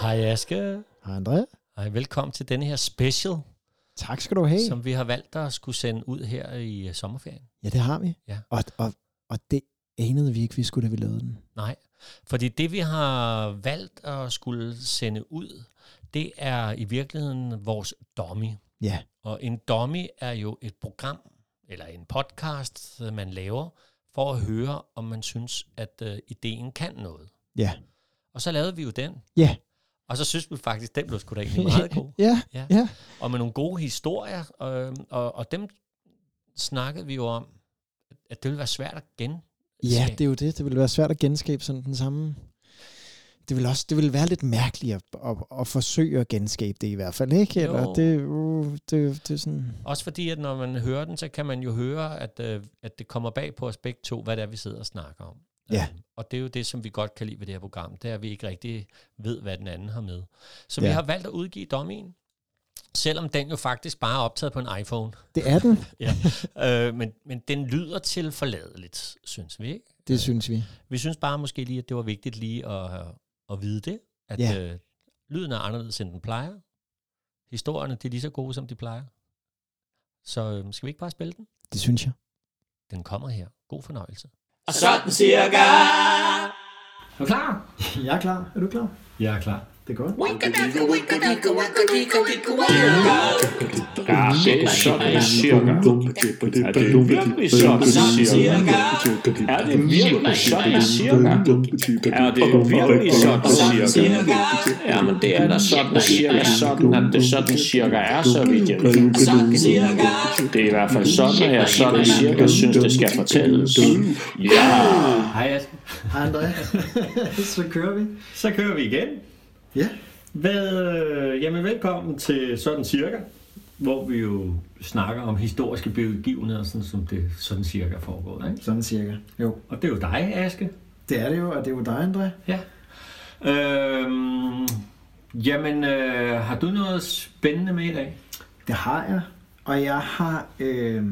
Hej Aske. Hej Andrea. Hej, velkommen til denne her special, Tak skal du have. som vi har valgt at skulle sende ud her i øh, sommerferien. Ja, det har vi. Ja. Og, og, og det anede vi ikke, vi skulle, da vi lavede den. Nej, fordi det vi har valgt at skulle sende ud, det er i virkeligheden vores dummy. Ja, Og en dummy er jo et program, eller en podcast, man laver, for at høre, om man synes, at øh, ideen kan noget. ja, Og så lavede vi jo den. ja. Og så synes vi faktisk, den blev sgu da egentlig meget god. ja, Ja. ja. Og med nogle gode historier, øh, og, og dem snakkede vi jo om, at det ville være svært at gen. Ja, det er jo det. Det ville være svært at genskabe sådan den samme... Det vil også det vil være lidt mærkeligt at, at, at, forsøge at genskabe det i hvert fald, ikke? Eller Jo. det, uh, det, det er sådan... Også fordi, at når man hører den, så kan man jo høre, at, øh, at det kommer bag på os begge to, hvad det er, vi sidder og snakker om. Ja. Øhm, og det er jo det, som vi godt kan lide ved det her program, det er, at vi ikke rigtig ved, hvad den anden har med. Så vi Ja. har valgt at udgive Dommien, selvom den jo faktisk bare er optaget på en iPhone. Det er den, Ja. øh, men, men den lyder til forladeligt, synes vi ikke? det synes vi. Vi synes bare måske lige, at det var vigtigt lige at, at vide det, at Ja. øh, lyden er anderledes, end den plejer. Historierne, det er lige så gode, som de plejer. Så øh, skal vi ikke bare spille den? Det synes jeg. Den kommer her. God fornøjelse. Og sådan cirka. Er du klar? Jeg er klar. Er du klar? Jeg er klar. Det er godt. Ja, det er sådan cirka. Er det virkelig sådan cirka? Er det virkelig sådan cirka? Er det virkelig sådan cirka? Jamen det er da sådan cirka sådan, at det sådan cirka er, så vidt jeg ved. Det er i hvert fald sådan, at jeg sådan cirka synes, det skal fortælles. Ja! Hej Aske. Hej Andrea. Så kører vi. Så kører vi igen. Ja. Hvad, øh, jamen velkommen til Sådan Cirka, hvor vi jo snakker om historiske begivenheder, sådan som det sådan cirka foregår. Ikke? Sådan cirka. Jo. Og det er jo dig, Aske. Det er det jo, og det er jo dig, Andrea. Ja. Øhm, jamen, øh, har du noget spændende med i dag? Det har jeg. Og jeg har... Øh...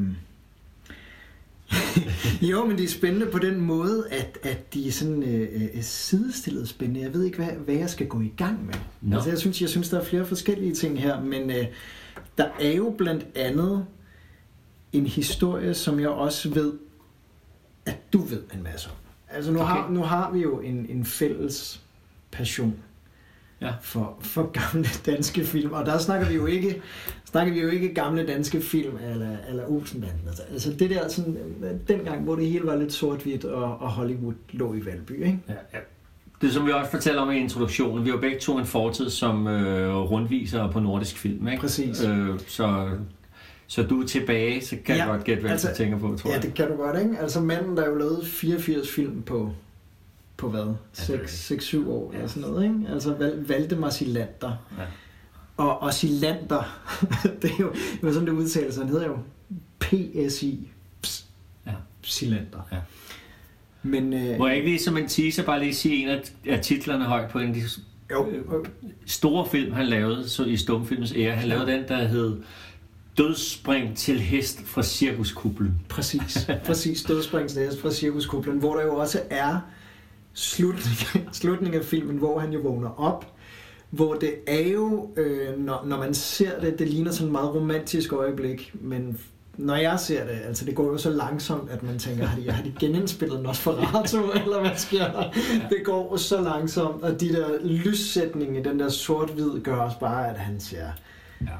jo, men det er spændende på den måde, at, at de er sådan øh, øh, sidestillet spændende. Jeg ved ikke, hvad, hvad jeg skal gå i gang med. Nå. Altså, jeg, synes, jeg synes, der er flere forskellige ting her, men øh, der er jo blandt andet en historie, som jeg også ved, at du ved en masse om. Altså, nu, okay. har, nu har vi jo en, en fælles passion Ja. for, for gamle danske film. Og der snakker vi jo ikke, snakker vi jo ikke gamle danske film eller, eller Olsenbanden. Altså, Altså det der sådan, dengang, hvor det hele var lidt sort-hvidt, og, og Hollywood lå i Valby, ikke? Ja, ja. Det som vi også fortæller om i introduktionen, vi har begge to en fortid som øh, rundviser på nordisk film, ikke? Præcis. Øh, så, så du er tilbage, så kan ja, Ja, jeg godt gætte, hvad altså, du tænker på, tror Ja, jeg. det kan du godt, ikke? Altså manden, der jo lavede 84 film på, på hvad? Ja, det er 6-7 år Ja. eller sådan noget, ikke? Altså Val- Valdemar Silander. Ja. Og, og Silander, det er jo, det jo sådan, det udtales, han hedder jo PSI. Ps, Ja. Silander. Ja. Men, øh, Må jeg ikke lige som en teaser bare lige sige en af, titlerne højt på en af de jo, øh, store film, han lavede så i stumfilmens ære. Han lavede den, der hed Dødsspring til hest fra cirkuskublen. præcis. præcis, dødspringsnæs fra Cirkuskublen, hvor der jo også er slutningen, slutningen af filmen, hvor han jo vågner op, hvor det er jo, øh, når, når man ser det, det ligner sådan et meget romantisk øjeblik, men når jeg ser det, altså det går jo så langsomt, at man tænker, har de, har de genindspillet Nosferatu, eller hvad sker der? Det går så langsomt, og de der lyssætninger den der sort-hvid gør også bare, at han ser Ja.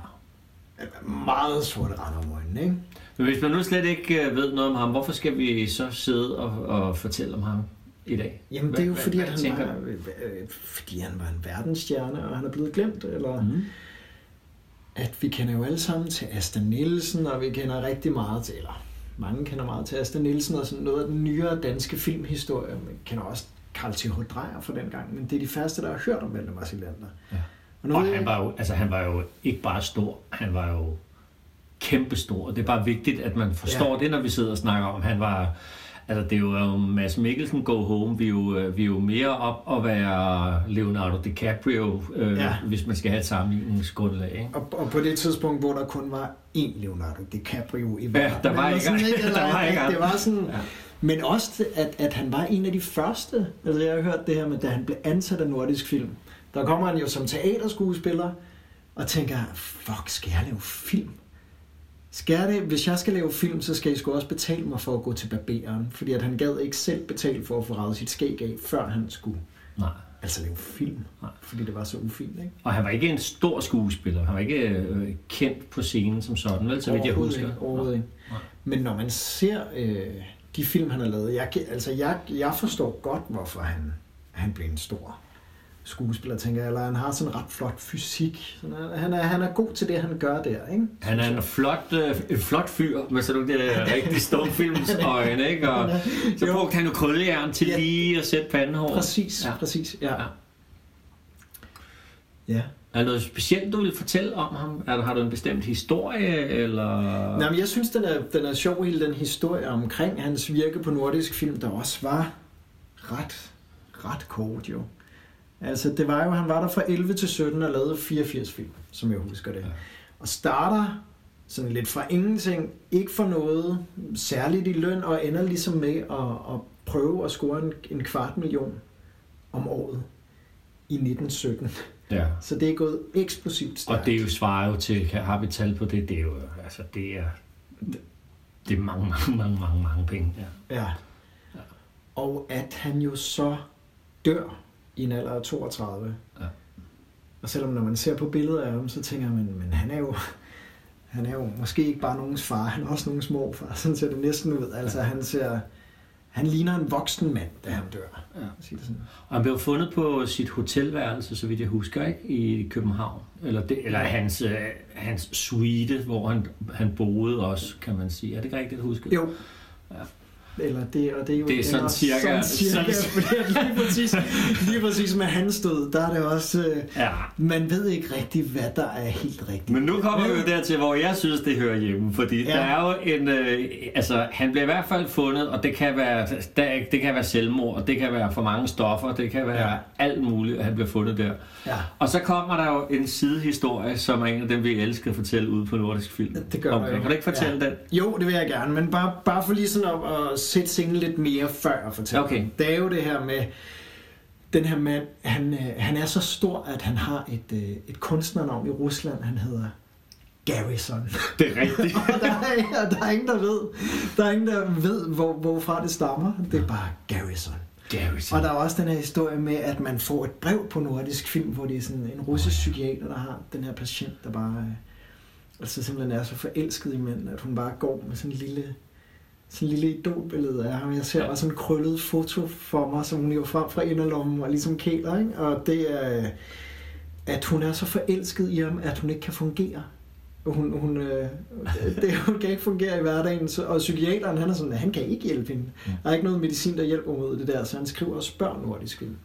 meget sorte rand om øjnene, ikke? Men hvis man nu slet ikke øh, ved noget om ham, hvorfor skal vi så sidde og, og fortælle om ham i dag? Jamen det er jo hvad- fordi, hvad at han var, øh, øh, fordi han var en verdensstjerne, og han er blevet glemt, eller Mm. at vi kender jo alle sammen til Asta Nielsen, og vi kender rigtig meget til, eller mange kender meget til Asta Nielsen, og sådan noget af den nyere danske filmhistorie. Man kender også Carl T.H. Dreyer fra den gang, men det er de første, der har hørt om Valdemar Silander. Ja. Og Og han var, jo, altså, han var jo ikke bare stor, han var jo kæmpestor. Og det er bare vigtigt, at man forstår ja. det, når vi sidder og snakker om. Han var, altså det er jo Mads Mikkelsen Go Home. Vi er jo, øh, vi er jo mere op at være Leonardo DiCaprio, øh, ja. Ja. hvis man skal have et sammenligningsgrundlag. Ikke? Og, og på det tidspunkt, hvor der kun var én Leonardo DiCaprio i Ja, verden. der var ikke- sådan, ikke? der Eller, var ikke Det var sådan... Ja. Men også, at, at han var en af de første. Altså, jeg har hørt det her med, da han blev ansat af Nordisk Film. Der kommer han jo som teaterskuespiller, og tænker, fuck, skal jeg lave film? Skal det? Hvis jeg skal lave film, så skal I sgu også betale mig for at gå til barberen. Fordi at han gad ikke selv betale for at få ravet sit skæg af, før han skulle Nej. altså lave film. Nej. Fordi det var så ufint, ikke? Og han var ikke en stor skuespiller. Han var ikke øh, kendt på scenen som sådan, vel, så vidt jeg husker. Ikke, overhovedet ikke. Men når man ser øh, de film, han har lavet, jeg, altså jeg, jeg forstår godt, hvorfor han, han blev en stor skuespiller, tænker jeg. Eller han har sådan en ret flot fysik. Sådan, er- han, er, han er god til det, han gør der, ikke? Han er en flot, øh, en flot fyr med sådan nogle der rigtig stumfilms øjne, ikke? Og så brugte han jo krøllejern til Ja. lige at sætte pandehår. Præcis, Ja. ja. præcis, ja. Ja. Ja. Er der noget specielt, du vil fortælle om ham? Er der, har du en bestemt historie, eller... Nej, men jeg synes, den er, den er sjov, hele den historie omkring hans virke på nordisk film, der også var ret, ret kort jo. Altså, det var jo, han var der fra 11 til 17 og lavede 84 film, som jeg husker det. Ja. Og starter sådan lidt fra ingenting, ikke for noget særligt i løn, og ender ligesom med at, at prøve at score en, en kvart million om året i 1917. Ja. Så det er gået eksplosivt stærkt. Og det er jo svarer jo til, har vi tal på det, det er jo, altså det er, det er mange, mange, mange, mange, mange penge. Ja. Ja. Og at han jo så dør i en alder af 32. Ja. Og selvom når man ser på billeder af ham, så tænker man, men han er jo, han er jo måske ikke bare nogens far, han er også nogens morfar. Sådan ser det næsten ud. Altså han ser, han ligner en voksen mand, da han dør. Ja. Ja. Sige det sådan. Og han blev fundet på sit hotelværelse, så vidt jeg husker, ikke? I København. Eller, det, eller hans, øh, hans suite, hvor han, han boede også, kan man sige. Er det ikke rigtigt husket? Jo. Ja. Eller det, og det er jo Det er sådan cirka- Sådan cirka sådan- fordi lige, præcis, lige præcis med hans død, der er det også... Øh, Ja. man ved ikke rigtigt, hvad der er helt rigtigt. Men nu kommer vi jo dertil, hvor jeg synes, det hører hjemme. Fordi ja. Der er jo en... Øh, altså, han bliver i hvert fald fundet, og det kan være, der, det kan være selvmord, og det kan være for mange stoffer, det kan være ja. Alt muligt, at han bliver fundet der. Ja. Og så kommer der jo en sidehistorie, som er en af dem, vi elsker at fortælle ude på Nordisk Film. Det gør okay. jo. Kan du ikke fortælle ja. den? Jo, det vil jeg gerne, men bare, bare for lige sådan at, at sætte scenen lidt mere før fortæller. Okay. Det er jo det her med, den her mand, han, øh, han er så stor, at han har et, øh, et kunstnernavn i Rusland, han hedder Garrison. Det er rigtigt. og der er, der er ingen, der ved, der er ingen, der ved hvor, hvorfra det stammer. Det er bare Garrison. Garrison. Og der er også den her historie med, at man får et brev på nordisk film, hvor det er sådan en russisk psykiater, der har den her patient, der bare øh, altså simpelthen er så forelsket i mænd, at hun bare går med sådan en lille, sådan lille idolbillede af ham. Jeg ser Ja. bare sådan en krøllet foto for mig, som hun jo frem fra inderlommen og ligesom kæler, ikke? Og det er, at hun er så forelsket i ham, at hun ikke kan fungere. Hun, hun, øh, det, hun kan ikke fungere i hverdagen, så, og psykiateren han er sådan, at han kan ikke hjælpe hende. Mm. Der er ikke noget medicin, der hjælper mod det der, så han skriver og spørger nordisk film.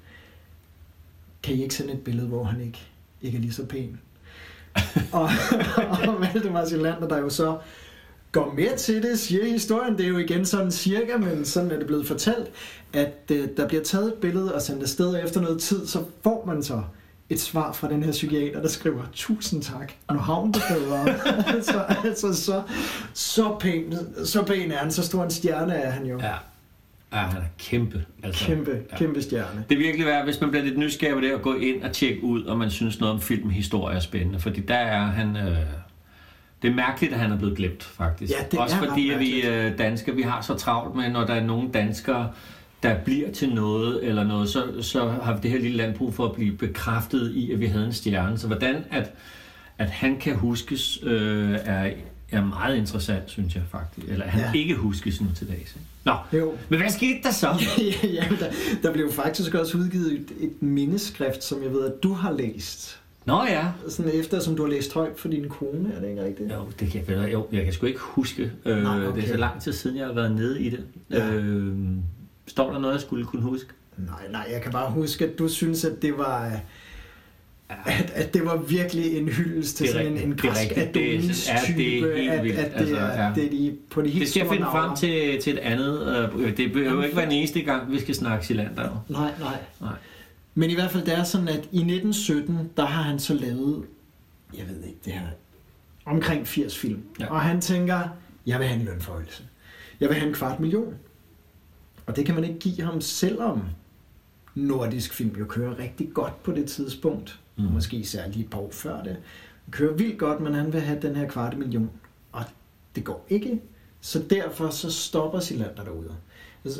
Kan I ikke sende et billede, hvor han ikke, ikke er lige så pæn? og, og Valdemar Silander, der jo så går med til det, siger historien, det er jo igen sådan cirka, men sådan er det blevet fortalt, at øh, der bliver taget et billede og sendt afsted, og efter noget tid, så får man så et svar fra den her psykiater, der skriver, tusind tak, nu har hun det bedre. altså, altså så, så, pæn, så pæn er han, så stor en stjerne er han jo. Ja. ja, han er kæmpe. Altså, Kæmpe, ja. kæmpe stjerne. Det er virkelig værd, hvis man bliver lidt nysgerrig på det, at gå ind og tjekke ud, og man synes noget om filmhistorie er spændende. Fordi der er han... Øh, det er mærkeligt, at han er blevet glemt, faktisk. Ja, det Også er fordi, at vi øh, danskere, vi har så travlt med, når der er nogle danskere, der bliver til noget eller noget, så, så har vi det her lille land brug for at blive bekræftet i, at vi havde en stjerne. Så hvordan at, at han kan huskes, øh, er, er meget interessant, synes jeg faktisk. Eller han ja. Ikke huskes nu til dags. Nå, Jo. men hvad skete der så? ja, der, der blev faktisk også udgivet et, et mindeskrift, som jeg ved, at du har læst. Nå ja, Sådan efter, som du har læst højt for din kone, er det ikke rigtigt? Jo, det kan jeg. Jo, jeg kan sgu ikke huske. Øh, Nej, Det er okay. så lang tid siden, jeg har været nede i det. Ja. Øh, står der noget, jeg skulle kunne huske? Nej, nej, jeg kan bare huske, at du synes, at det var... At, at det var virkelig en hyldest til Det sådan en, en. Det græsk. Det Adonis det er type, helt at, vildt. at det, Altså, ja. det er de, på de helt Det skal jeg finde frem navne. til, til et andet. Øh, det behøver jo ikke være den eneste gang, vi skal snakke Silander. Nej, nej. Nej. Men i hvert fald, det er sådan, at i 1917, der har han så lavet, jeg ved ikke det her, omkring 80 film. Ja. Og han tænker, jeg vil have en lønforhøjelse. Jeg vil have en kvart million. Og det kan man ikke give ham, selvom nordisk film jo kører rigtig godt på det tidspunkt. Mm. Måske især lige et par år før det. Han kører vildt godt, men han vil have den her kvarte million. Og det går ikke. Så derfor så stopper Silander derude.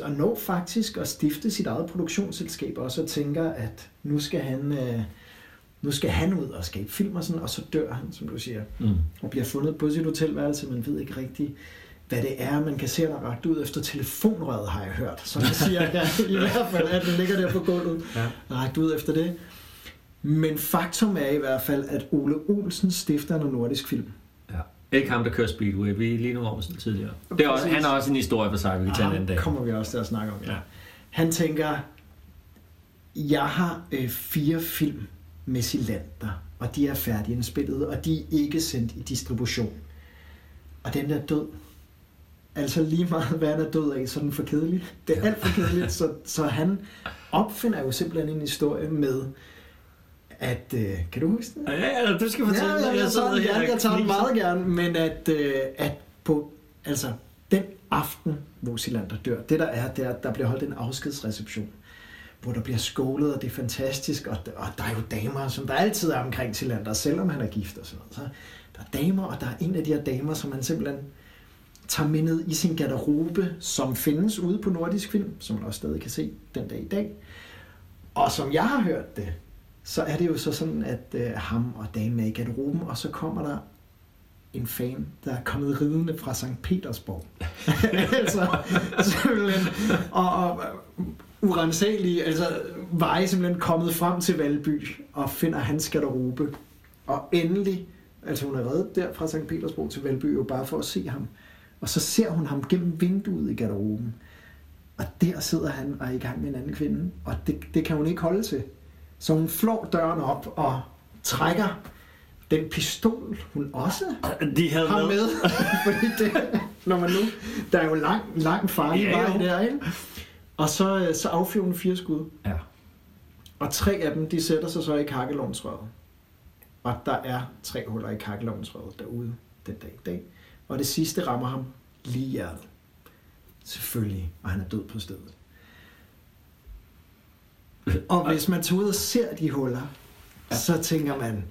Og når faktisk at stifte sit eget produktionsselskab også og tænker, at nu skal han, øh, nu skal han ud og skabe film og sådan, og så dør han, som du siger. Mm. Og bliver fundet på sit hotelværelse, man ved ikke rigtigt, hvad det er. Man kan se, at der er ret ud efter telefonrøret, har jeg hørt. Så jeg siger ja, i hvert fald, at den ligger der på gulvet. Ja. Ret ud efter det. Men faktum er i hvert fald, at Ole Olsen stifter en nordisk film. Ikke ham, der kører Speedway. Vi er lige nu sådan tidligere. Det er også, han er også en historie for sig, vi kan tage en anden dag. kommer vi også til at snakke om, ja. Han tænker, jeg har øh, fire film med Silander, og de er færdigindspillet, og de er ikke sendt i distribution. Og den der død, altså lige meget hvad han er død af, så er den for kedelig. Det er alt for kedeligt, så, så han opfinder jo simpelthen en historie med, at, øh, kan du huske det? Ja, ja, du skal fortælle ja, ja, jeg, jeg, tager den, jeg, jeg tager den meget gerne, men at, øh, at på, altså, den aften, hvor Silander dør, det der er, det er, at der bliver holdt en afskedsreception hvor der bliver skålet, og det er fantastisk, og, og der er jo damer, som der altid er omkring Silander, selvom han er gift og sådan noget. Så der er damer, og der er en af de her damer, som han simpelthen tager med ned i sin garderobe, som findes ude på Nordisk Film, som man også stadig kan se den dag i dag. Og som jeg har hørt det, så er det jo så sådan, at øh, ham og damen er i garderoben, og så kommer der en fan, der er kommet ridende fra St. Petersborg. altså, simpelthen, og, og øh, urensagelige, altså veje simpelthen kommet frem til Valby og finder hans garderobe. Og endelig, altså hun er reddet der fra St. Petersborg til Valby, jo bare for at se ham. Og så ser hun ham gennem vinduet i garderoben. Og der sidder han og er i gang med en anden kvinde. Og det, det kan hun ikke holde til. Så hun flår døren op og trækker den pistol, hun også De havde har med. med fordi det, når man nu, der er jo lang, lang farlig ja, vej der, ikke? Og så, så affyrer hun fire skud. Ja. Og tre af dem, de sætter sig så i kakkelovnsrøret. Og der er tre huller i kakkelovnsrøret derude den dag i dag. Og det sidste rammer ham lige i hjertet. Selvfølgelig, og han er død på stedet. Og hvis man tager ud og ser de huller, ja. så tænker man,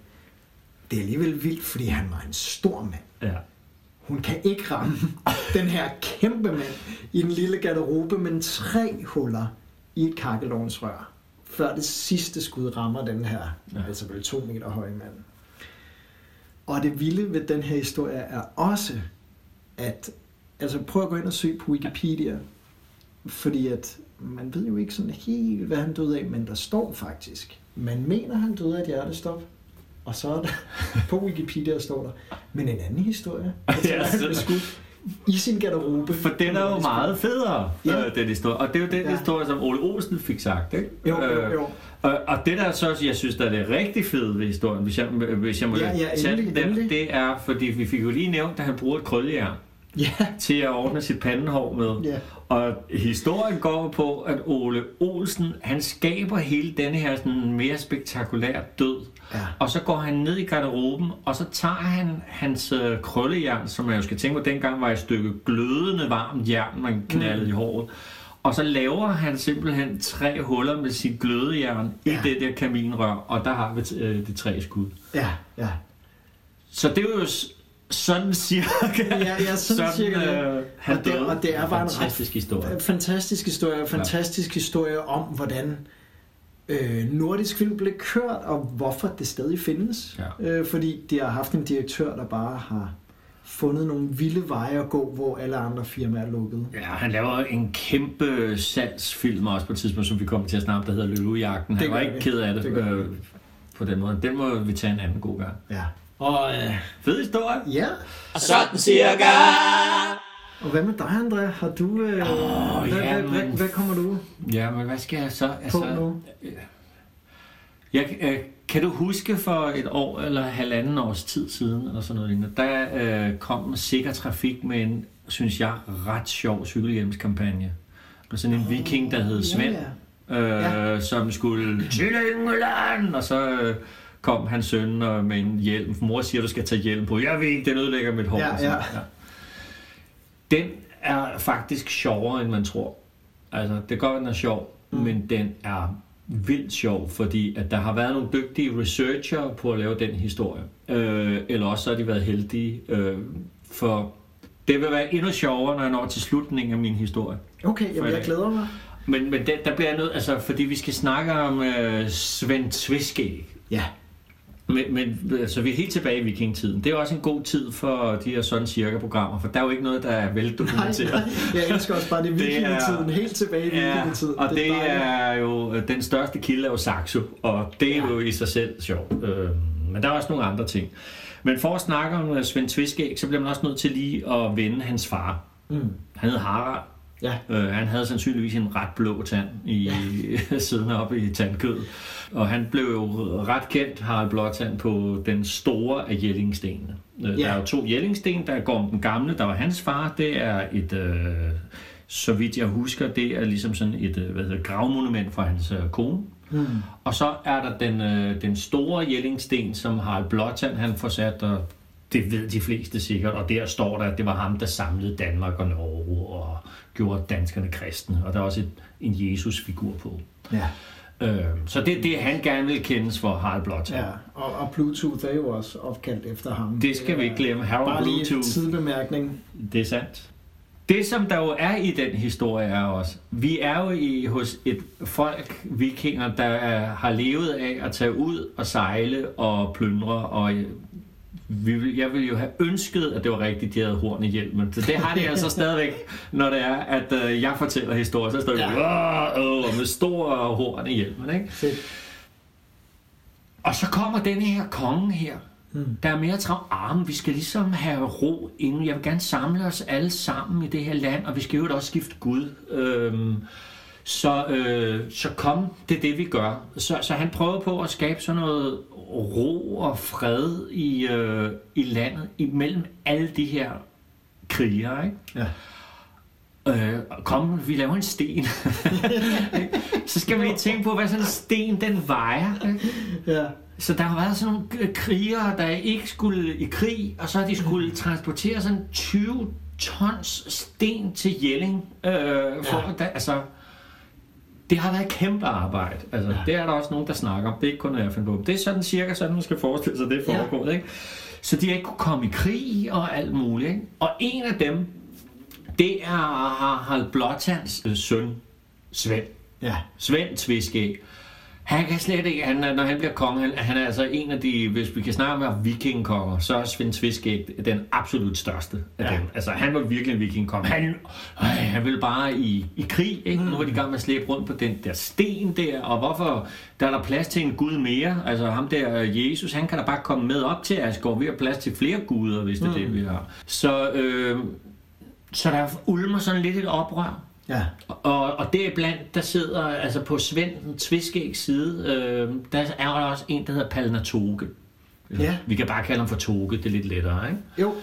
det er alligevel vildt, fordi han var en stor mand. Ja. Hun kan ikke ramme den her kæmpe mand i en lille garderobe, men tre huller i et kakkelovnsrør, før det sidste skud rammer den her, ja. altså vel to meter høje mand. Og det vilde ved den her historie er også, at altså prøv at gå ind og søge på Wikipedia, fordi at man ved jo ikke sådan helt, hvad han døde af, men der står faktisk, man mener, han døde af et hjertestop, og så er der, på Wikipedia står der, men en anden historie. Altså, ja, så... i sin garderobe. For den er jo meget federe, ja. øh, den historie. Og det er jo den ja. historie, som Ole Olsen fik sagt, ikke? Jo, jo, jo. Og, og det der så, jeg synes, der er det rigtig fede ved historien, hvis jeg, hvis jeg må ja, ja, tage den, det er, fordi vi fik jo lige nævnt, at han bruger et krøllejern ja. til at ordne sit pandehår med. Ja. Og historien går på, at Ole Olsen, han skaber hele denne her sådan mere spektakulære død. Ja. Og så går han ned i garderoben, og så tager han hans øh, krøllejern, som jeg jo skal tænke på, dengang var et stykke glødende varmt jern, man knaldede mm. i håret. Og så laver han simpelthen tre huller med sit glødejern ja. i det der kaminrør, og der har vi øh, det tre skud. Ja, ja. Så det er jo sådan cirka. Ja, ja sådan, sådan cirka. Øh, han og, det, og det er bare en fantastisk historie. Fantastisk historie, fantastisk ja. historie om, hvordan øh, nordisk film blev kørt, og hvorfor det stadig findes. Ja. Øh, fordi de har haft en direktør, der bare har fundet nogle vilde veje at gå, hvor alle andre firmaer er lukket. Ja, han laver en kæmpe salgsfilm også på et tidspunkt, som vi kommer til at snakke, der hedder Løvejagten. Han var ikke vi. ked af det, det øh, på den måde. Den må vi tage en anden god gang. Ja. Og øh, fed historie. Ja. Og sådan cirka. Og hvad med dig, André? Har du... Øh, oh, hvad, ja, hvad, hvad, hvad kommer du Ja, men hvad skal jeg så? Altså, på nu? Jeg, øh, kan du huske for et år eller halvanden års tid siden, eller sådan noget der øh, kom Sikker Trafik med en, synes jeg, ret sjov cykelhjelmskampagne. Med sådan en oh, viking, der hed Svend, ja, ja. Øh, som skulle til England, og så... Øh, kom hans søn og med en hjelm. Mor siger, du skal tage hjelm på. Jeg ved ikke, den ødelægger mit hår. Ja, ja. ja. Den er faktisk sjovere, end man tror. Altså, det går, den er sjov, mm. men den er vildt sjov, fordi at der har været nogle dygtige researcher på at lave den historie. Øh, eller også så har de været heldige, øh, for det vil være endnu sjovere, når jeg når til slutningen af min historie. Okay, jamen, jeg glæder mig. Men, men det, der bliver noget, altså, fordi vi skal snakke om øh, Svend Tviske. Ja. Men, men altså, vi er helt tilbage i vikingtiden. Det er også en god tid for de her sådan cirka programmer, for der er jo ikke noget, der er veldokumenteret. Nej, nej. Jeg elsker også bare det vikingetiden, helt tilbage i ja, vikingetiden. Og det, det er, jo, den største kilde er jo Saxo, og det er ja. jo i sig selv sjovt. Øh, men der er også nogle andre ting. Men for at snakke om øh, Svend Tviskæg, så bliver man også nødt til lige at vende hans far. Mm. Han hed Harald. Ja. Øh, han havde sandsynligvis en ret blå tand i ja. siden op i tandkød. Og han blev jo ret kendt, Harald Blåtand, på den store af Jellingstenene. Øh, ja. Der er jo to Jellingsten, der går om den gamle, der var hans far. Det er et, øh, så vidt jeg husker, det er ligesom sådan et øh, hvad hedder, gravmonument for hans øh, kone. Mm. Og så er der den, øh, den store Jellingsten, som Harald Blåtand han får sat, og det ved de fleste sikkert, og der står der, at det var ham, der samlede Danmark og Norge og gjorde danskerne kristne, og der er også et, en Jesus-figur på. Ja. Øh, så det er det, han gerne vil kendes for, Harald Blåtand. Ja, og, og Bluetooth er jo også opkaldt efter ham. Det skal vi ikke glemme. Harold Bare lige Bluetooth. en tidbemærkning. Det er sandt. Det, som der jo er i den historie, er også, vi er jo i, hos et folk, vikinger, der er, har levet af at tage ud og sejle og plyndre, og vi vil, jeg ville jo have ønsket, at det var rigtigt, de havde horn i hjelmen. Så det har de altså stadigvæk, når det er, at øh, jeg fortæller historier, så står de ja. med store horn i hjelmen. Ikke? Fedt. Og så kommer den her konge her, Hmm. Der er mere travlt. Ah, vi skal ligesom have ro inden. Jeg vil gerne samle os alle sammen i det her land, og vi skal jo også skifte Gud. Øhm, så, øh, så kom, det er det, vi gør. Så, så han prøver på at skabe sådan noget ro og fred i, øh, i landet, imellem alle de her kriger, ikke? Ja. Øh, kom, vi laver en sten. så skal vi lige tænke på, hvad sådan en sten, den vejer. Ikke? Ja. Så der har været sådan nogle krigere, der ikke skulle i krig, og så de skulle transportere sådan 20 tons sten til Jelling. Øh, for, ja. der, altså, det har været kæmpe arbejde. Altså, ja. Det er der også nogen, der snakker om. Det er ikke kun, når jeg finder på. Det er sådan cirka sådan, man skal forestille sig, det foregår. Ja. Ikke? Så de har ikke kunne komme i krig og alt muligt. Ikke? Og en af dem, det er Harald Blåtands søn, Svend. Ja. Svend Tviskæg. Han kan slet ikke, han, når han bliver konge, han, han er altså en af de, hvis vi kan snakke om vikingkonger, så er Svend Tviskæg den absolut største af ja. dem. Altså han var virkelig en vikingkonge. Han, øh, han ville bare i, i krig, ikke? Nu var de i gang med at slæbe rundt på den der sten der, og hvorfor, der er der plads til en gud mere, altså ham der Jesus, han kan da bare komme med op til Asgård, vi har plads til flere guder, hvis det er mm. det, vi har. Så, øh, så der ulmer sådan lidt et oprør. Ja. Og, og deriblandt, der sidder, altså på Svend Tviskægs side, øh, der er der også en, der hedder Palnatoge. Ja. Vi kan bare kalde ham for Toge, det er lidt lettere, ikke? Jo.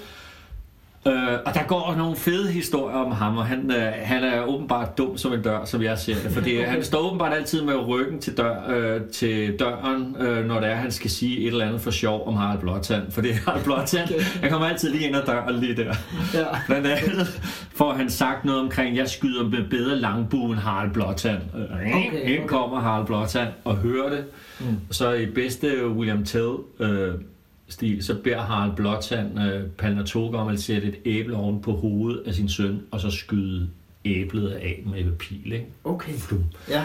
Øh, og der går nogle fede historier om ham, og han, øh, han er åbenbart dum som en dør, som jeg ser det. Fordi han står åbenbart altid med ryggen til, dør, øh, til døren, øh, når det er, han skal sige et eller andet for sjov om Harald Blåtand. For det er Harald Blåtand, han kommer altid lige ind ad døren lige der. Ja. Blandt andet får han sagt noget omkring, jeg skyder med bedre langbu end Harald Blåtand. Øh, okay, okay. kommer Harald Blåtand og hører det. Mm. Så i bedste William Tell... Øh, stil, så beder Harald Blåtand øh, Palnatoke om at sætte et æble oven på hovedet af sin søn, og så skyde æblet af med pil. Ikke? Okay. Flum. Ja.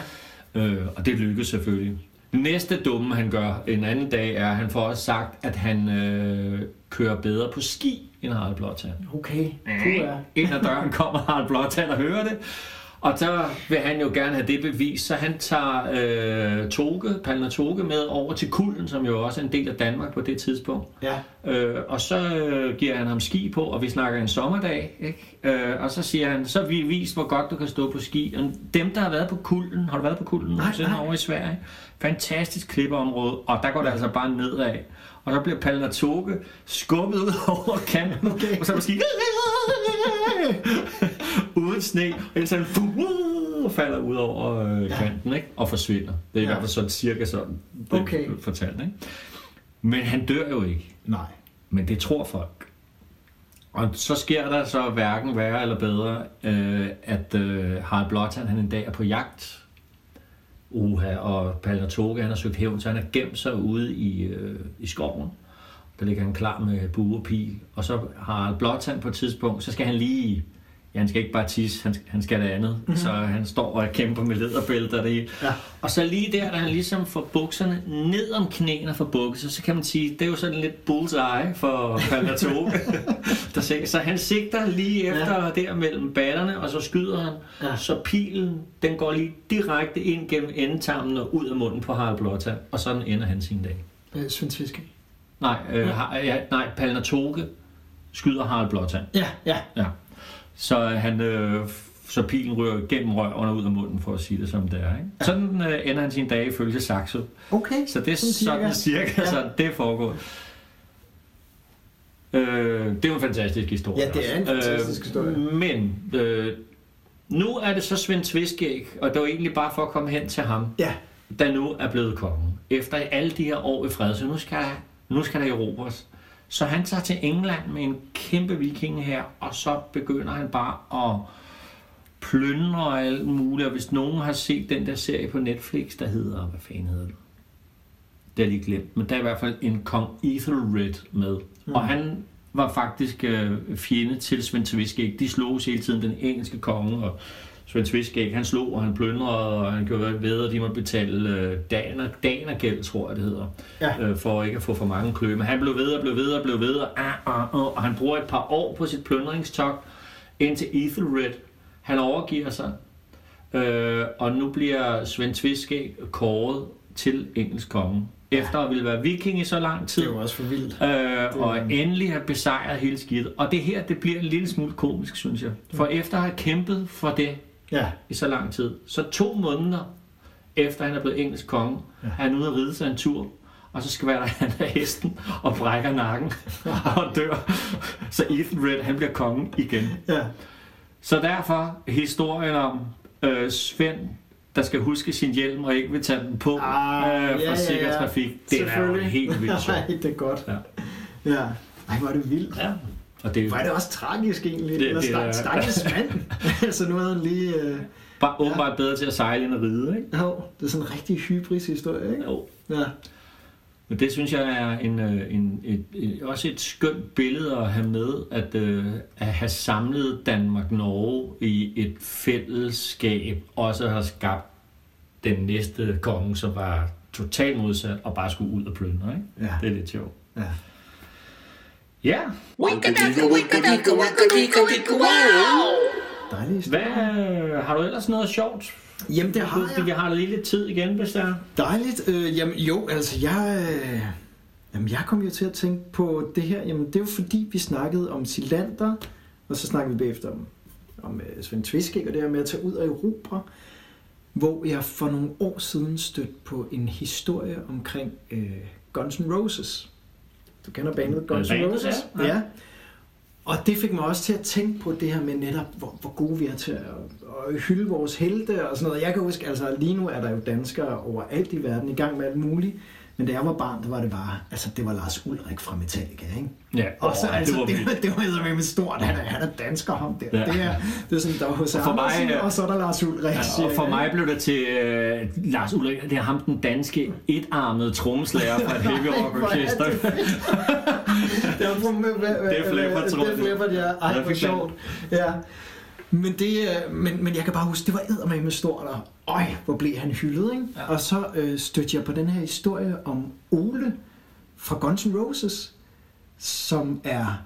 Øh, og det lykkedes selvfølgelig. Det næste dumme, han gør en anden dag, er, at han får også sagt, at han øh, kører bedre på ski end Harald Blåtand. Okay. Puh, ja. Ind ad døren kommer Harald Blåtand og hører det, og så vil han jo gerne have det bevis, så han tager øh, Toge, Palmer Toge med over til Kulden, som jo også er en del af Danmark på det tidspunkt. Ja. Øh, og så øh, giver han ham ski på, og vi snakker en sommerdag, ikke? Øh, og så siger han, så vi vist, hvor godt du kan stå på ski. Og dem, der har været på Kulden, har du været på Kulden nej, nej. over i Sverige? Fantastisk klippeområde, og der går det altså bare nedad. Og så bliver Palnatoke skubbet ud over kanten, okay. og så måske sne, og så han falder ud over øh, kanten, ikke? og forsvinder. Det er i ja. hvert fald sådan cirka sådan, det okay. fortalt. Ikke? Men han dør jo ikke. Nej. Men det tror folk. Og så sker der så hverken værre eller bedre, øh, at øh, Harald Blåtand han en dag er på jagt. Uha, og Palnatoke han har søgt hævn, så han har gemt sig ude i, øh, i skoven. Der ligger han klar med bue og pil. Og så har Blåtand på et tidspunkt, så skal han lige Ja, han skal ikke bare tisse, han, han skal det andet. Mm-hmm. Så han står og kæmper med lederbælter og det hele. Ja. Og så lige der, da han ligesom får bukserne ned om knæene for bukser, så kan man sige, det er jo sådan lidt bullseye for Palnatoke. så han sigter lige efter ja. der mellem ballerne, og så skyder han. Ja. Så pilen, den går lige direkte ind gennem endetarmen og ud af munden på Harald Blotta. Og sådan ender han sin dag. Øh, Svend Nej, øh, ja. nej, Palnatoke skyder Harald Blotta. Ja, ja. ja. Så han... Øh, så pilen rører gennem røven og ud af munden, for at sige det som det er. Ikke? Sådan øh, ender han sin dag ifølge Saxo. Okay. Så det er sådan cirka, cirka ja. sådan, det foregår. Øh, det er jo en fantastisk historie. Ja, det er en fantastisk øh, historie. Men øh, nu er det så Svend Tviskæg, og det var egentlig bare for at komme hen til ham, ja. der nu er blevet kongen. Efter alle de her år i fred, så nu skal, nu skal der erobres. Så han tager til England med en kæmpe viking her, og så begynder han bare at plyndre og alt muligt. Og hvis nogen har set den der serie på Netflix, der hedder, hvad fanden hedder det? Det er lige glemt, men der er i hvert fald en kong Ethelred med. Mm. Og han var faktisk øh, fjende til Svend Tviskæg. De slog hele tiden den engelske konge, og Svend Tviskæg, han slog, og han plyndrede, og han gjorde ved, at de måtte betale øh, daner, danergæld, tror jeg det hedder, ja. øh, for ikke at få for mange klø. Men han blev ved og blev ved og blev ved, og, ah, ah, ah, og han bruger et par år på sit plyndringstog, indtil Ethelred, han overgiver sig, øh, og nu bliver Svend Tviskæg kåret til engelsk konge. Efter at ville være viking i så lang tid. Det er jo også for vildt. Øh, og er... endelig have besejret hele skidtet. Og det her, det bliver en lille smule komisk, synes jeg. For mm. efter at have kæmpet for det, ja. i så lang tid. Så to måneder efter han er blevet engelsk konge, ja. er han ude at ride sig en tur, og så skal være han af hesten og brækker nakken og dør. Så Ethan Red, han bliver konge igen. Ja. Så derfor historien om øh, Svend, der skal huske sin hjelm og ikke vil tage den på ah, øh, for ja, sikker ja, ja. trafik, det er jo helt vildt sjovt. det er godt. Ja. ja. Ej, hvor er det vildt. Ja. Og det, var det også tragisk egentlig? Det, Eller det, stakkels mand. altså nu havde han lige... Øh, Bare åbenbart ja. bedre til at sejle end at ride, ikke? Jo, det er sådan en rigtig hybris historie, ikke? Jo. Ja. Men det synes jeg er en, øh, en, et, et, også et skønt billede at have med, at, uh, at have samlet Danmark-Norge i et fællesskab, også har skabt den næste konge, som var totalt modsat og bare skulle ud og plyndre. Ikke? Ja. Det er lidt sjovt. Ja. Ja. Dejligt. Hvad, har du ellers noget sjovt? Jamen, det har jeg. Jeg har lige lidt tid igen, hvis der Dejligt. Øh, jamen, jo, altså, jeg... Øh, jamen, jeg kom jo til at tænke på det her. Jamen, det er jo fordi, vi snakkede om Silander, og så snakkede vi bagefter om, om uh, Svend Tviskæg, og det her med at tage ud og erobre, hvor jeg for nogle år siden stødte på en historie omkring uh, Guns N' Roses. Du kender bandet Guns N' Roses? Ja. ja. Og det fik mig også til at tænke på det her med netop, hvor, hvor gode vi er til at, at hylde vores helte og sådan noget. Jeg kan huske, altså lige nu er der jo danskere overalt i verden i gang med alt muligt. Men da jeg var barn, der var det bare, altså det var Lars Ulrik fra Metallica, ikke? Ja, og så, altså, det var, det, var, det var med stort, han er, han er dansker ham der. Ja. Det, er, det er sådan, der var hos for mig, og så er der Lars Ulrik. Ja, og for mig blev det til uh, Lars Ulrik, det er ham den danske etarmede trommeslager fra et heavy rock orkester. det er flipper, tror jeg. Det flipper, ja. Ej, hvor sjovt. Ja. Men, det, øh, men, men jeg kan bare huske, det var med stort, og øj, hvor blev han hyldet, ikke? Ja. Og så øh, stødte jeg på den her historie om Ole fra Guns N' Roses, som er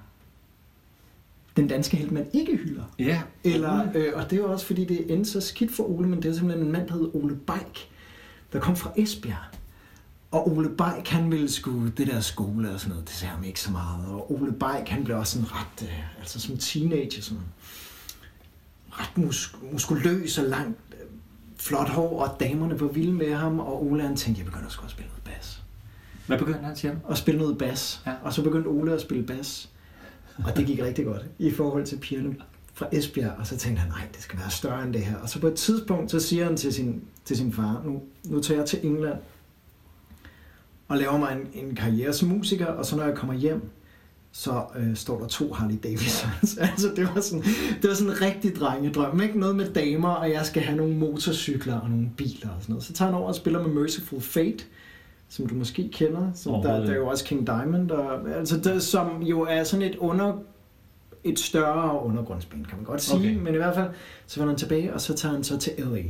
den danske helt, man ikke hylder. Ja. Eller, øh, og det er også fordi, det endte så skidt for Ole, men det er simpelthen en mand, der hedder Ole Bajk, der kom fra Esbjerg. Og Ole Bajk, han ville sgu det der skole og sådan noget, det sagde ham ikke så meget. Og Ole Bajk, han blev også sådan ret, øh, altså som teenager, sådan ret mus- muskuløs og langt flot hår, og damerne var vilde med ham, og Ole han tænkte, jeg begynder sgu at spille noget bas. Hvad begyndte han til? At spille noget bas. Ja. Og så begyndte Ole at spille bas. Og det gik rigtig godt i forhold til pigerne fra Esbjerg, og så tænkte han, nej, det skal være større end det her. Og så på et tidspunkt, så siger han til sin, til sin far, nu, nu tager jeg til England og laver mig en, en karriere som musiker, og så når jeg kommer hjem, så øh, står der to Harley Davidsons. altså, det var sådan, det var sådan en rigtig drengedrøm. Ikke noget med damer, og jeg skal have nogle motorcykler og nogle biler og sådan noget. Så tager han over og spiller med Merciful Fate, som du måske kender. Som der, der er jo også King Diamond, og, altså, der, som jo er sådan et under et større undergrundsband, kan man godt sige. Okay. Men i hvert fald, så vender han tilbage, og så tager han så til LA.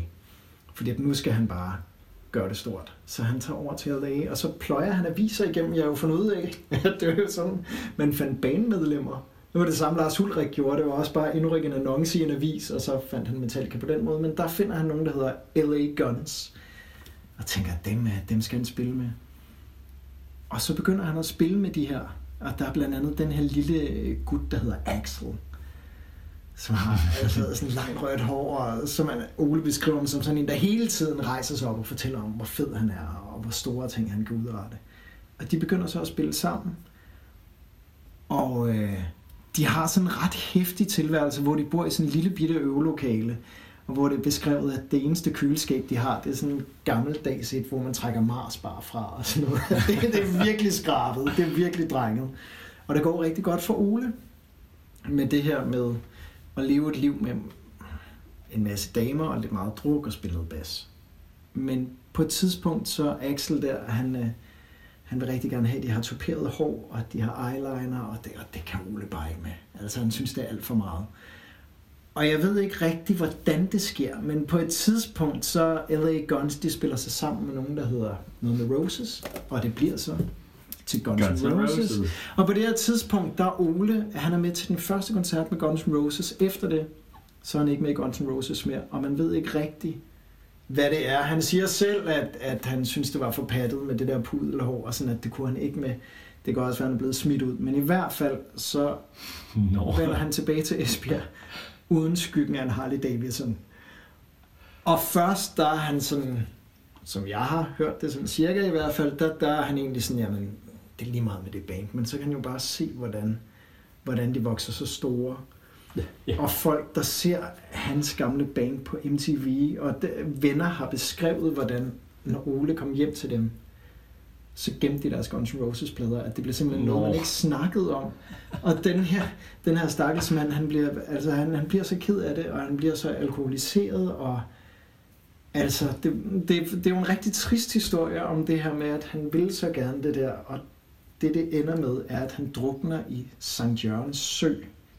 Fordi at nu skal han bare gøre det stort. Så han tager over til LA, og så pløjer han aviser igennem. Jeg har jo fundet ud af, at det var jo sådan, man fandt banemedlemmer. Det var det samme, Lars Ulrik gjorde. Det var også bare endnu en annonce i en avis, og så fandt han Metallica på den måde. Men der finder han nogen, der hedder LA Guns. Og tænker, dem, øh, dem skal han spille med. Og så begynder han at spille med de her. Og der er blandt andet den her lille øh, gut, der hedder Axel som har altså, sådan langt rødt hår, og som man, Ole beskriver ham som sådan en, der hele tiden rejser sig op og fortæller om, hvor fed han er, og hvor store ting han kan udrette. Og de begynder så at spille sammen. Og øh, de har sådan en ret hæftig tilværelse, hvor de bor i sådan en lille bitte øvelokale, og hvor det er beskrevet, at det eneste køleskab, de har, det er sådan en gammeldags et, hvor man trækker Mars bare fra og sådan noget. Det, det er virkelig skrabet, det er virkelig drenget. Og det går rigtig godt for Ole med det her med og leve et liv med en masse damer og lidt meget druk og spille noget bas. Men på et tidspunkt, så Axel der, han, øh, han vil rigtig gerne have, at de har toperet hår, og de har eyeliner, og det, og det kan Ole bare ikke med. Altså han synes, det er alt for meget. Og jeg ved ikke rigtig, hvordan det sker, men på et tidspunkt, så LA Guns, de spiller sig sammen med nogen, der hedder noget med Roses, og det bliver så til Guns, Guns N' Roses. Roses. Og på det her tidspunkt, der er Ole, han er med til den første koncert med Guns N' Roses. Efter det, så er han ikke med i Guns N' Roses mere, og man ved ikke rigtigt, hvad det er. Han siger selv, at, at han synes, det var for pattet med det der pudelhår, og sådan, at det kunne han ikke med. Det kan også være, at han er blevet smidt ud. Men i hvert fald, så no. vender han tilbage til Esbjerg, uden skyggen af en Harley Davidson. Og først, der er han sådan, som jeg har hørt det sådan cirka i hvert fald, der, der er han egentlig sådan, jamen, det er lige meget med det band, men så kan han jo bare se, hvordan, hvordan de vokser så store. Ja. Og folk, der ser hans gamle band på MTV, og de, venner har beskrevet, hvordan når Ole kom hjem til dem, så gemte de deres Guns N' Roses plader, at det blev simpelthen Nå. noget, man ikke snakkede om. Og den her, den her stakkels mand, han bliver, altså han, han bliver så ked af det, og han bliver så alkoholiseret, og altså, det, det, det er jo en rigtig trist historie om det her med, at han ville så gerne det der, og det, det ender med, er, at han drukner i St. Jørgens sø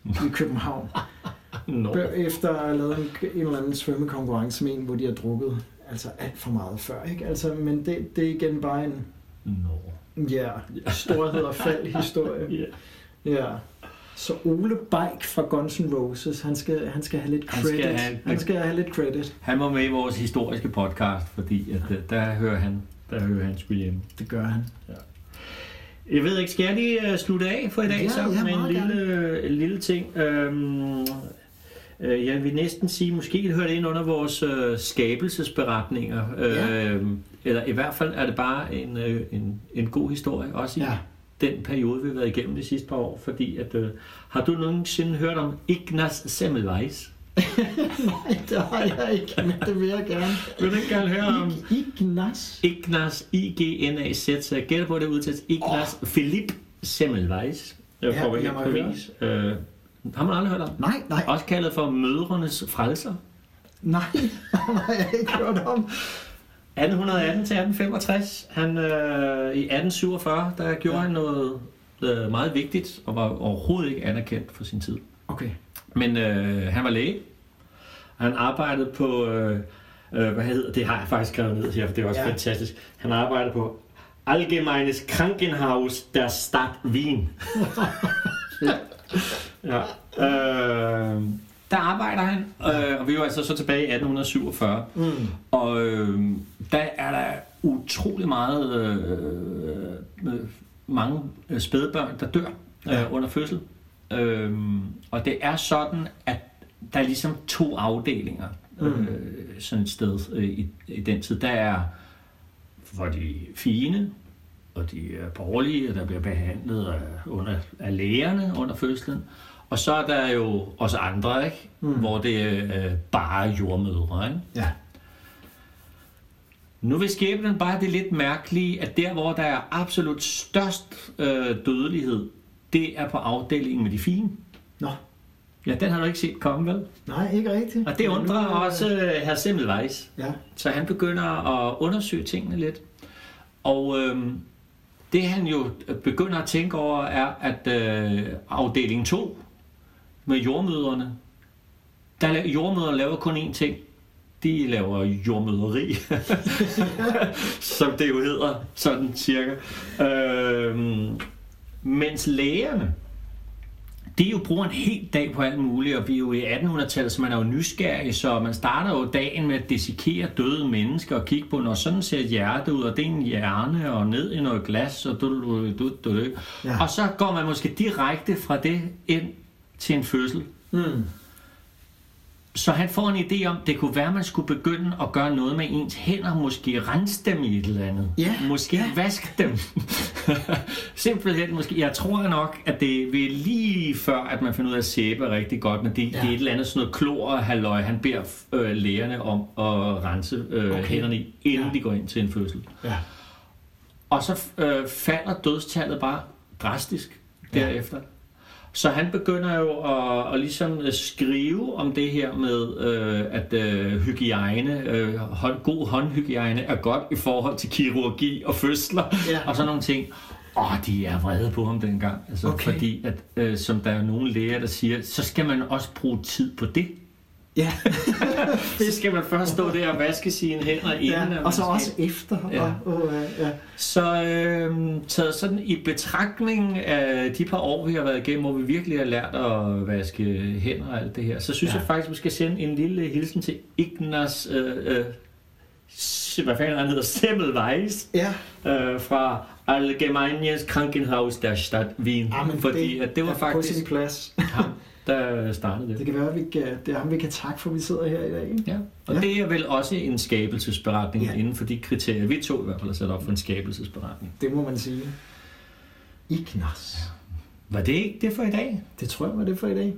i København. no. Efter at have lavet en, en eller anden svømmekonkurrence med en, hvor de har drukket altså alt for meget før. Ikke? Altså, men det, det er igen bare en no. ja, storhed og fald historie. yeah. Ja. Så Ole Bike fra Guns N' Roses, han skal, han skal have lidt credit. Han skal have, han skal have lidt credit. Han var med i vores historiske podcast, fordi at, der hører han, der hører han spille hjemme. Det gør han. Ja. Jeg ved ikke, skal jeg lige uh, slutte af for i dag ja, så med en lille, en lille ting? Øhm, øh, jeg vil næsten sige, måske det hører det ind under vores uh, skabelsesberetninger. Ja. Øhm, eller i hvert fald er det bare en, uh, en, en god historie, også i ja. den periode, vi har været igennem de sidste par år. Fordi at, uh, har du nogensinde hørt om Ignaz Semmelweis? Nej, det har jeg ikke, men det vil jeg gerne. Vil du ikke gerne høre om? Ignaz. Ignaz, I-G-N-A-Z, så jeg gætter på, det udtales Ignaz oh. Philip Semmelweis. Jeg ja, jeg må høre. Øh, har man aldrig hørt om? Nej, nej. Også kaldet for mødrenes frelser. Nej, har jeg ikke hørt om. 1818 til 1865. Han, øh, I 1847, der gjorde ja. han noget øh, meget vigtigt, og var overhovedet ikke anerkendt for sin tid. Okay. Men øh, han var læge. Han arbejdede på, øh, øh, hvad hedder det, har jeg faktisk skrevet ned her, for det er også ja. fantastisk. Han arbejdede på Allgemeines Krankenhaus der Stadt Wien. ja. ja. Øh, der arbejder han, øh, og vi er jo altså så tilbage i 1847. Mm. Og øh, der er der utrolig meget øh, øh, mange spædbørn, der dør ja. øh, under fødsel. Øhm, og det er sådan, at der er ligesom to afdelinger mm. øh, sådan et sted øh, i, i den tid. Der er for de fine, og de er borgerlige, der bliver behandlet af, under, af lægerne under fødslen. Og så er der jo også andre, ikke? Mm. hvor det er øh, bare jordmødre. Ikke? Ja. Nu vil skæbnen bare det lidt mærkelige, at der, hvor der er absolut størst øh, dødelighed det er på afdelingen med de fine. Nå, Ja, den har du ikke set komme, vel? nej, ikke rigtigt. Og det undrer nu, også øh, herr Semmelweis. Ja, Så han begynder at undersøge tingene lidt. Og øhm, det han jo begynder at tænke over er, at øh, afdeling 2 med jordmøderne, der jordmøderne laver kun én ting. De laver jordmøderi, som det jo hedder, sådan cirka. Øhm, mens lægerne, de jo bruger en hel dag på alt muligt, og vi er jo i 1800-tallet, så man er jo nysgerrig, så man starter jo dagen med at dissekere døde mennesker og kigge på, når sådan ser et hjerte ud, og det er en hjerne, og ned i noget glas, og du, du, du, du. Ja. Og så går man måske direkte fra det ind til en fødsel. mm. Så han får en idé om, det kunne være, at man skulle begynde at gøre noget med ens hænder, måske rense dem i et eller andet. Ja, Måske ja. vaske dem. Simpelthen måske. Jeg tror nok, at det er lige før, at man finder ud af, at sæbe er rigtig godt, men det, ja. Det er et eller andet sådan noget klor og halløj, han beder øh, lægerne om at rense øh, okay. Hænderne i, inden ja. De går ind til en fødsel. ja. Og så øh, falder dødstallet bare drastisk Ja. Så han begynder jo at, at ligesom øh, skrive om det her med, øh, at øh, hygiejne, øh, hånd, god håndhygiejne er godt i forhold til kirurgi og fødsler Ja. og sådan nogle ting. Og de er vrede på ham dengang, altså, Okay. fordi at, øh, som der er nogle læger, der siger, så skal man også bruge tid på det. Ja, Så skal man først stå der og vaske sine hænder inden. ja. og så også efter. Ja. Og, og, ja. Så øh, taget sådan i betragtning af de par år, vi har været igennem, hvor vi virkelig har lært at vaske hænder og alt det her, så synes ja. Jeg faktisk, vi skal sende en lille hilsen til Ignaz, øh, øh, hvad fanden han hedder, Semmelweis, ja. øh, fra Allgemeines Krankenhaus der Stadt Wien. Jamen, fordi det, at det var er På faktisk sin plads. ham, der startede det. Det kan være, at vi kan, det er ham, vi kan takke for, at vi sidder her i dag. Ikke? Ja, og Ja. det er vel også en skabelsesberetning ja. Ja. inden for de kriterier, vi to i hvert fald har sat op for en skabelsesberetning. Det må man sige. Ignas. Var det ikke det for i dag? Det tror jeg var det for i dag.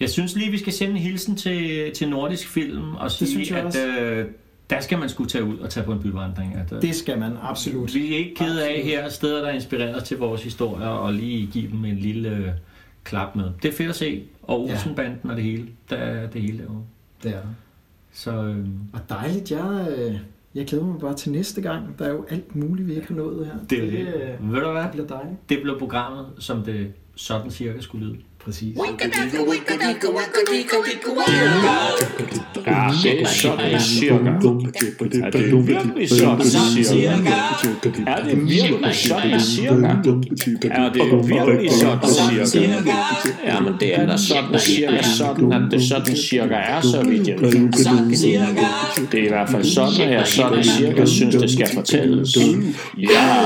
Jeg synes lige, vi skal sende en hilsen til, til Nordisk Film og sige, synes jeg at øh, der skal man skulle tage ud og tage på en byvandring. At, øh, Det skal man absolut. vi er ikke kede af her steder, der inspirerer til vores historier, og lige give dem en lille øh, klap med. Det er fedt at se, og Ja. Olsenbanden og det hele, der er det hele derovre. Det er det. Så øh, Og dejligt, jeg, øh, jeg glæder mig bare til næste gang. Der er jo alt muligt, vi ikke har nået her. det jo det. øh, Ved du hvad? det bliver dejligt. Det blev programmet, som det sådan cirka skulle lyde. Præcis. Ja, det er sådan cirka. Er det virkelig sådan cirka? Er det virkelig sådan cirka? Er det virkelig sådan cirka? Jamen det er da sådan cirka sådan, at det sådan cirka er, så vidt jeg ved. Det er i hvert fald sådan, at jeg sådan cirka synes, det skal fortælles. Ja!